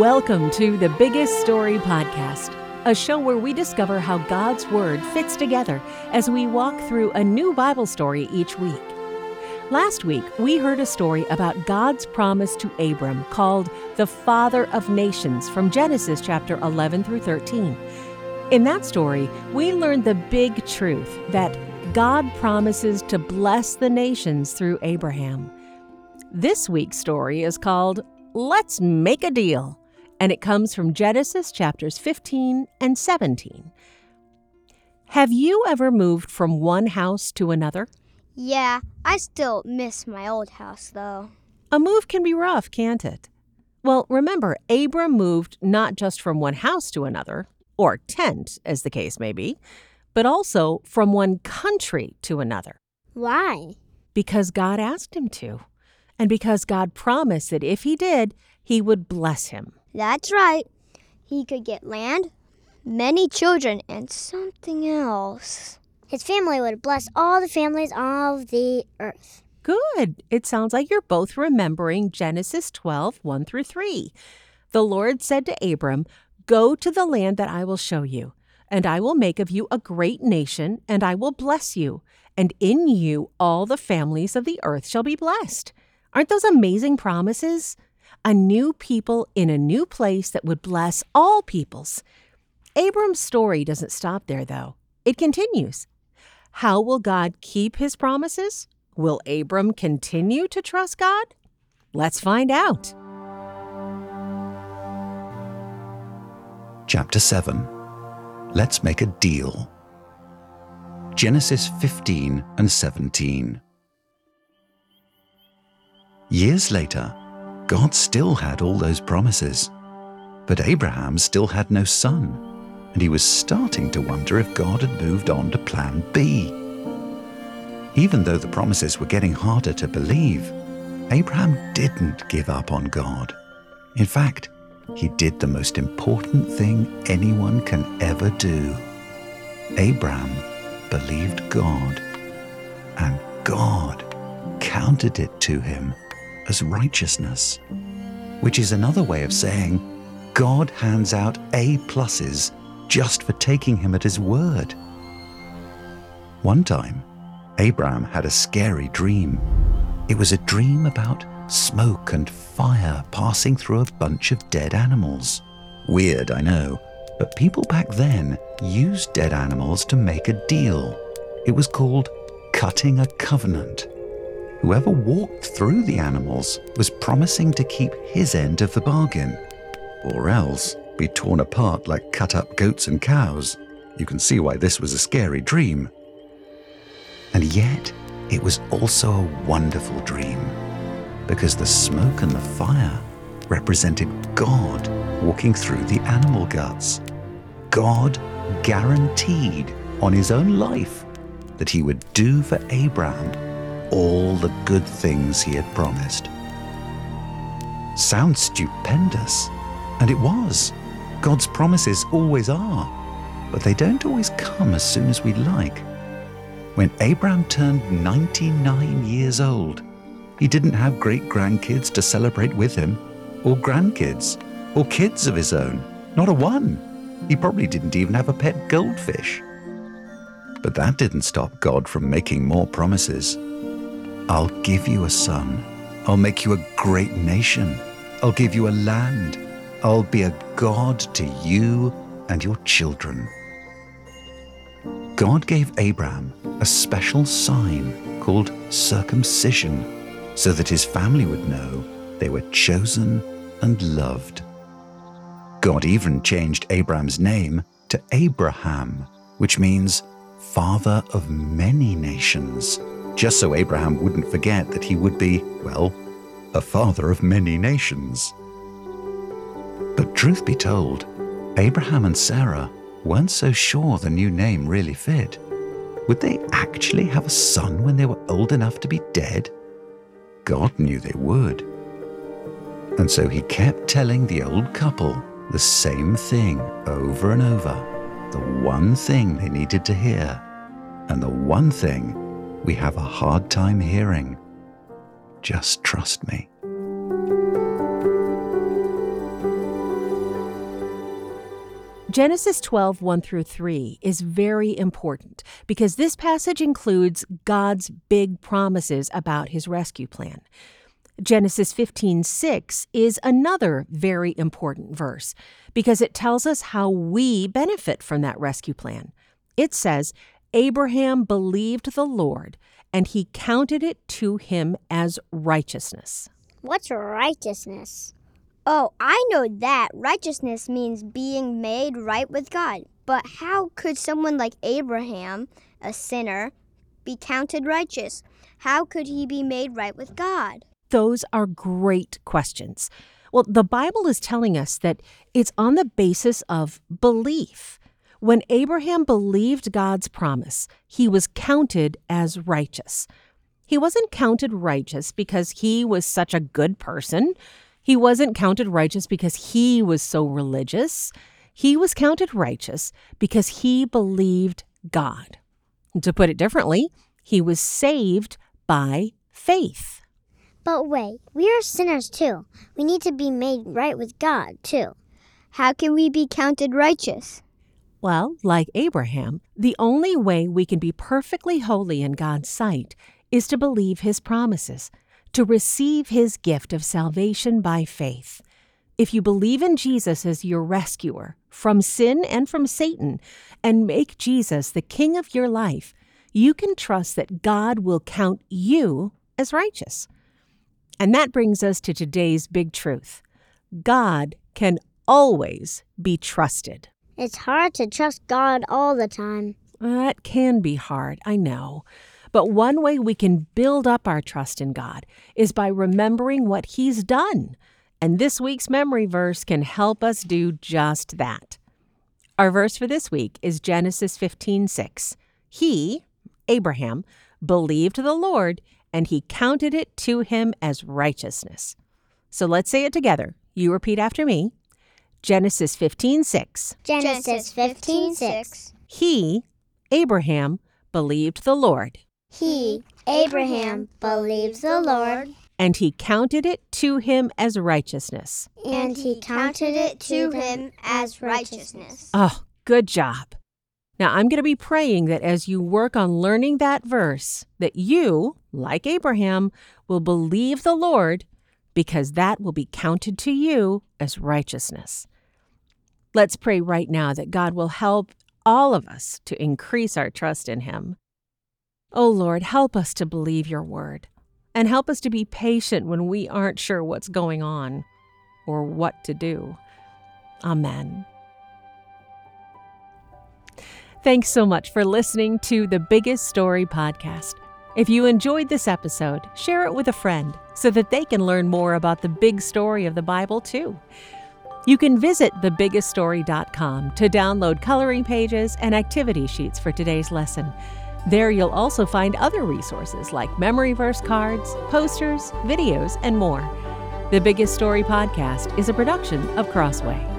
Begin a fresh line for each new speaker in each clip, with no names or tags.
Welcome to the Biggest Story Podcast, a show where we discover how God's Word fits together as we walk through a new Bible story each week. Last week, we heard a story about God's promise to Abram called the Father of Nations from Genesis chapter 11 through 13. In that story, we learned the big truth that God promises to bless the nations through Abraham. This week's story is called Let's Make a Deal and it comes from Genesis chapters 15 and 17. Have you ever moved from one house to another?
Yeah, I still miss my old house though.
A move can be rough, can't it? Well, remember, Abram moved not just from one house to another, or tent, as the case may be, but also from one country to another.
Why?
Because God asked him to, and because God promised that if he did, he would bless him.
That's right. He could get land, many children, and something else. His family would bless all the families of the earth.
Good. It sounds like you're both remembering Genesis 12, 1 through 3. The Lord said to Abram, Go to the land that I will show you, and I will make of you a great nation, and I will bless you, and in you all the families of the earth shall be blessed. Aren't those amazing promises? A new people in a new place that would bless all peoples. Abram's story doesn't stop there, though. It continues. How will God keep his promises? Will Abram continue to trust God? Let's find out.
Chapter 7 Let's Make a Deal. Genesis 15 and 17. Years later, God still had all those promises. But Abraham still had no son, and he was starting to wonder if God had moved on to plan B. Even though the promises were getting harder to believe, Abraham didn't give up on God. In fact, he did the most important thing anyone can ever do. Abraham believed God, and God counted it to him as righteousness, which is another way of saying God hands out A pluses just for taking him at his word. One time, Abraham had a scary dream. It was a dream about smoke and fire passing through a bunch of dead animals. Weird, I know, but people back then used dead animals to make a deal. It was called cutting a covenant. Whoever walked through the animals was promising to keep his end of the bargain, or else be torn apart like cut up goats and cows. You can see why this was a scary dream. And yet, it was also a wonderful dream, because the smoke and the fire represented God walking through the animal guts. God guaranteed on his own life that he would do for Abraham all the good things he had promised. Sounds stupendous, and it was. God's promises always are, but they don't always come as soon as we'd like. When Abraham turned 99 years old, he didn't have great grandkids to celebrate with him, or grandkids, or kids of his own. Not a one. He probably didn't even have a pet goldfish. But that didn't stop God from making more promises. I'll give you a son. I'll make you a great nation. I'll give you a land. I'll be a God to you and your children. God gave Abraham a special sign called circumcision so that his family would know they were chosen and loved. God even changed Abram's name to Abraham, which means father of many nations just so Abraham wouldn't forget that he would be, well, a father of many nations. But truth be told, Abraham and Sarah weren't so sure the new name really fit. Would they actually have a son when they were old enough to be dead? God knew they would. And so he kept telling the old couple the same thing over and over the one thing they needed to hear, and the one thing we have a hard time hearing. Just trust me.
Genesis 12, 1 through 3 is very important because this passage includes God's big promises about his rescue plan. Genesis 15, 6 is another very important verse because it tells us how we benefit from that rescue plan. It says, Abraham believed the Lord, and he counted it to him as righteousness.
What's righteousness? Oh, I know that. Righteousness means being made right with God. But how could someone like Abraham, a sinner, be counted righteous? How could he be made right with God?
Those are great questions. Well, the Bible is telling us that it's on the basis of belief. When Abraham believed God's promise, he was counted as righteous. He wasn't counted righteous because he was such a good person. He wasn't counted righteous because he was so religious. He was counted righteous because he believed God. To put it differently, he was saved by faith.
But wait, we are sinners too. We need to be made right with God too. How can we be counted righteous?
Well, like Abraham, the only way we can be perfectly holy in God's sight is to believe his promises, to receive his gift of salvation by faith. If you believe in Jesus as your rescuer from sin and from Satan and make Jesus the king of your life, you can trust that God will count you as righteous. And that brings us to today's big truth God can always be trusted.
It's hard to trust God all the time.
That can be hard, I know. But one way we can build up our trust in God is by remembering what He's done. And this week's memory verse can help us do just that. Our verse for this week is Genesis 15 6. He, Abraham, believed the Lord, and he counted it to him as righteousness. So let's say it together. You repeat after me. Genesis 15 6.
Genesis 15 6.
He, Abraham, believed the Lord,
He, Abraham, believed the Lord,
and he counted it to him as righteousness.
and he counted it to him as righteousness.
Oh, good job. Now, I'm going to be praying that as you work on learning that verse, that you, like Abraham, will believe the Lord because that will be counted to you as righteousness. Let's pray right now that God will help all of us to increase our trust in Him. Oh Lord, help us to believe your word and help us to be patient when we aren't sure what's going on or what to do. Amen. Thanks so much for listening to the Biggest Story podcast. If you enjoyed this episode, share it with a friend so that they can learn more about the big story of the Bible too. You can visit thebiggeststory.com to download coloring pages and activity sheets for today's lesson. There you'll also find other resources like memory verse cards, posters, videos, and more. The Biggest Story podcast is a production of Crossway.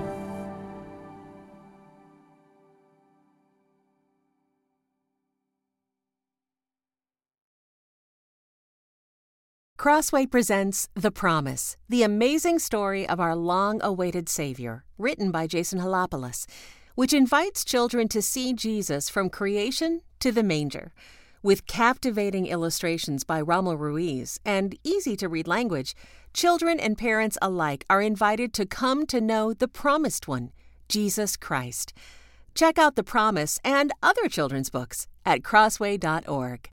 Crossway presents The Promise, the amazing story of our long awaited Savior, written by Jason Helopoulos, which invites children to see Jesus from creation to the manger. With captivating illustrations by Rommel Ruiz and easy to read language, children and parents alike are invited to come to know the promised one, Jesus Christ. Check out The Promise and other children's books at crossway.org.